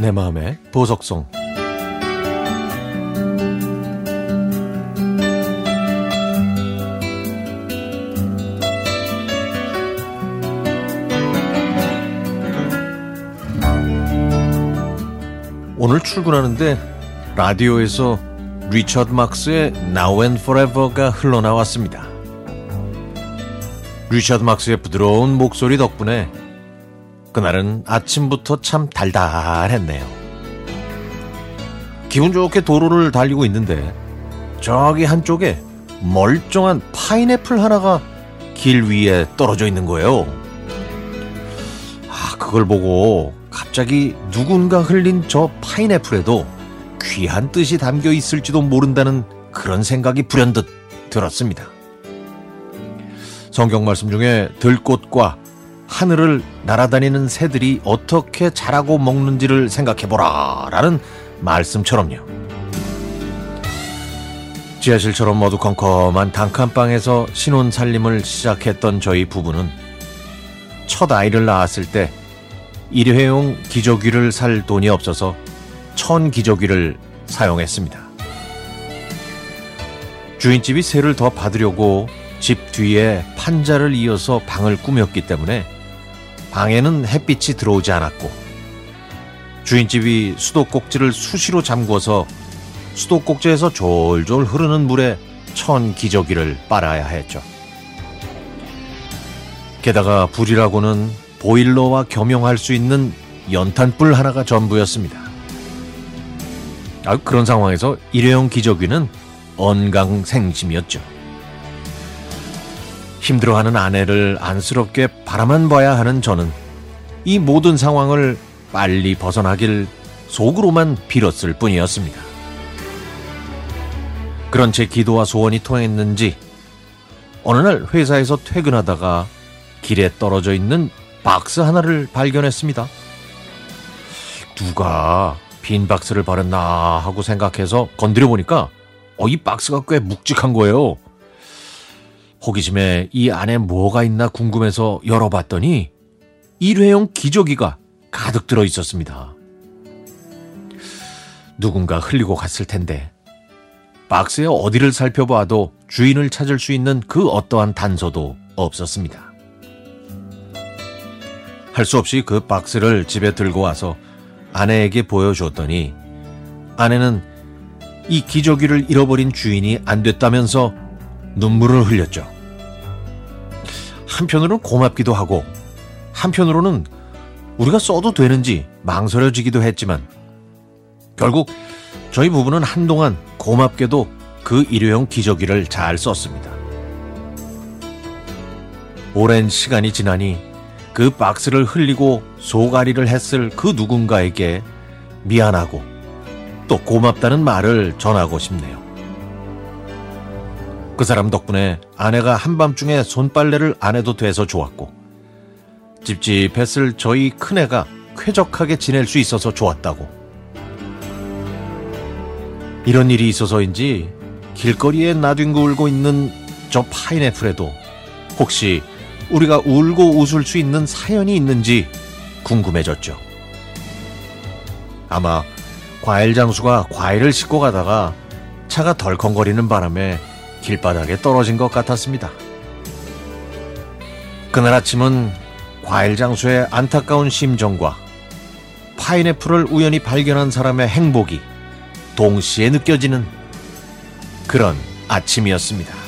내 마음의 보석송 오늘 출근하는데 라디오에서 리처드 막스의 Now and Forever가 흘러나왔습니다. 리처드 막스의 부드러운 목소리 덕분에 그날은 아침부터 참 달달했네요. 기분 좋게 도로를 달리고 있는데 저기 한쪽에 멀쩡한 파인애플 하나가 길 위에 떨어져 있는 거예요. 아, 그걸 보고 갑자기 누군가 흘린 저 파인애플에도 귀한 뜻이 담겨 있을지도 모른다는 그런 생각이 불현듯 들었습니다. 성경 말씀 중에 들꽃과 하늘을 날아다니는 새들이 어떻게 자라고 먹는지를 생각해보라 라는 말씀처럼요. 지하실처럼 어두컴컴한 단칸방에서 신혼 살림을 시작했던 저희 부부는 첫 아이를 낳았을 때 일회용 기저귀를 살 돈이 없어서 천 기저귀를 사용했습니다. 주인집이 새를 더 받으려고 집 뒤에 판자를 이어서 방을 꾸몄기 때문에 방에는 햇빛이 들어오지 않았고 주인집이 수도꼭지를 수시로 잠궈서 수도꼭지에서 졸졸 흐르는 물에 천 기저귀를 빨아야 했죠. 게다가 불이라고는 보일러와 겸용할 수 있는 연탄불 하나가 전부였습니다. 아, 그런 상황에서 일회용 기저귀는 언강생심이었죠. 힘들어하는 아내를 안쓰럽게 바라만 봐야 하는 저는 이 모든 상황을 빨리 벗어나길 속으로만 빌었을 뿐이었습니다. 그런 제 기도와 소원이 통했는지 어느 날 회사에서 퇴근하다가 길에 떨어져 있는 박스 하나를 발견했습니다. 누가 빈 박스를 버렸나 하고 생각해서 건드려 보니까 어, 이 박스가 꽤 묵직한 거예요. 호기심에 이 안에 뭐가 있나 궁금해서 열어봤더니 일회용 기저귀가 가득 들어 있었습니다. 누군가 흘리고 갔을 텐데 박스의 어디를 살펴봐도 주인을 찾을 수 있는 그 어떠한 단서도 없었습니다. 할 수 없이 그 박스를 집에 들고 와서 아내에게 보여줬더니 아내는 이 기저귀를 잃어버린 주인이 안 됐다면서 눈물을 흘렸죠. 한편으로는 고맙기도 하고 한편으로는 우리가 써도 되는지 망설여지기도 했지만 결국 저희 부부는 한동안 고맙게도 그 일회용 기저귀를 잘 썼습니다. 오랜 시간이 지나니 그 박스를 흘리고 소가리를 했을 그 누군가에게 미안하고 또 고맙다는 말을 전하고 싶네요. 그 사람 덕분에 아내가 한밤중에 손빨래를 안 해도 돼서 좋았고 찝찝했을 저희 큰애가 쾌적하게 지낼 수 있어서 좋았다고 이런 일이 있어서인지 길거리에 나뒹구 울고 있는 저 파인애플에도 혹시 우리가 울고 웃을 수 있는 사연이 있는지 궁금해졌죠. 아마 과일 장수가 과일을 싣고 가다가 차가 덜컹거리는 바람에 길바닥에 떨어진 것 같았습니다. 그날 아침은 과일 장수의 안타까운 심정과 파인애플을 우연히 발견한 사람의 행복이 동시에 느껴지는 그런 아침이었습니다.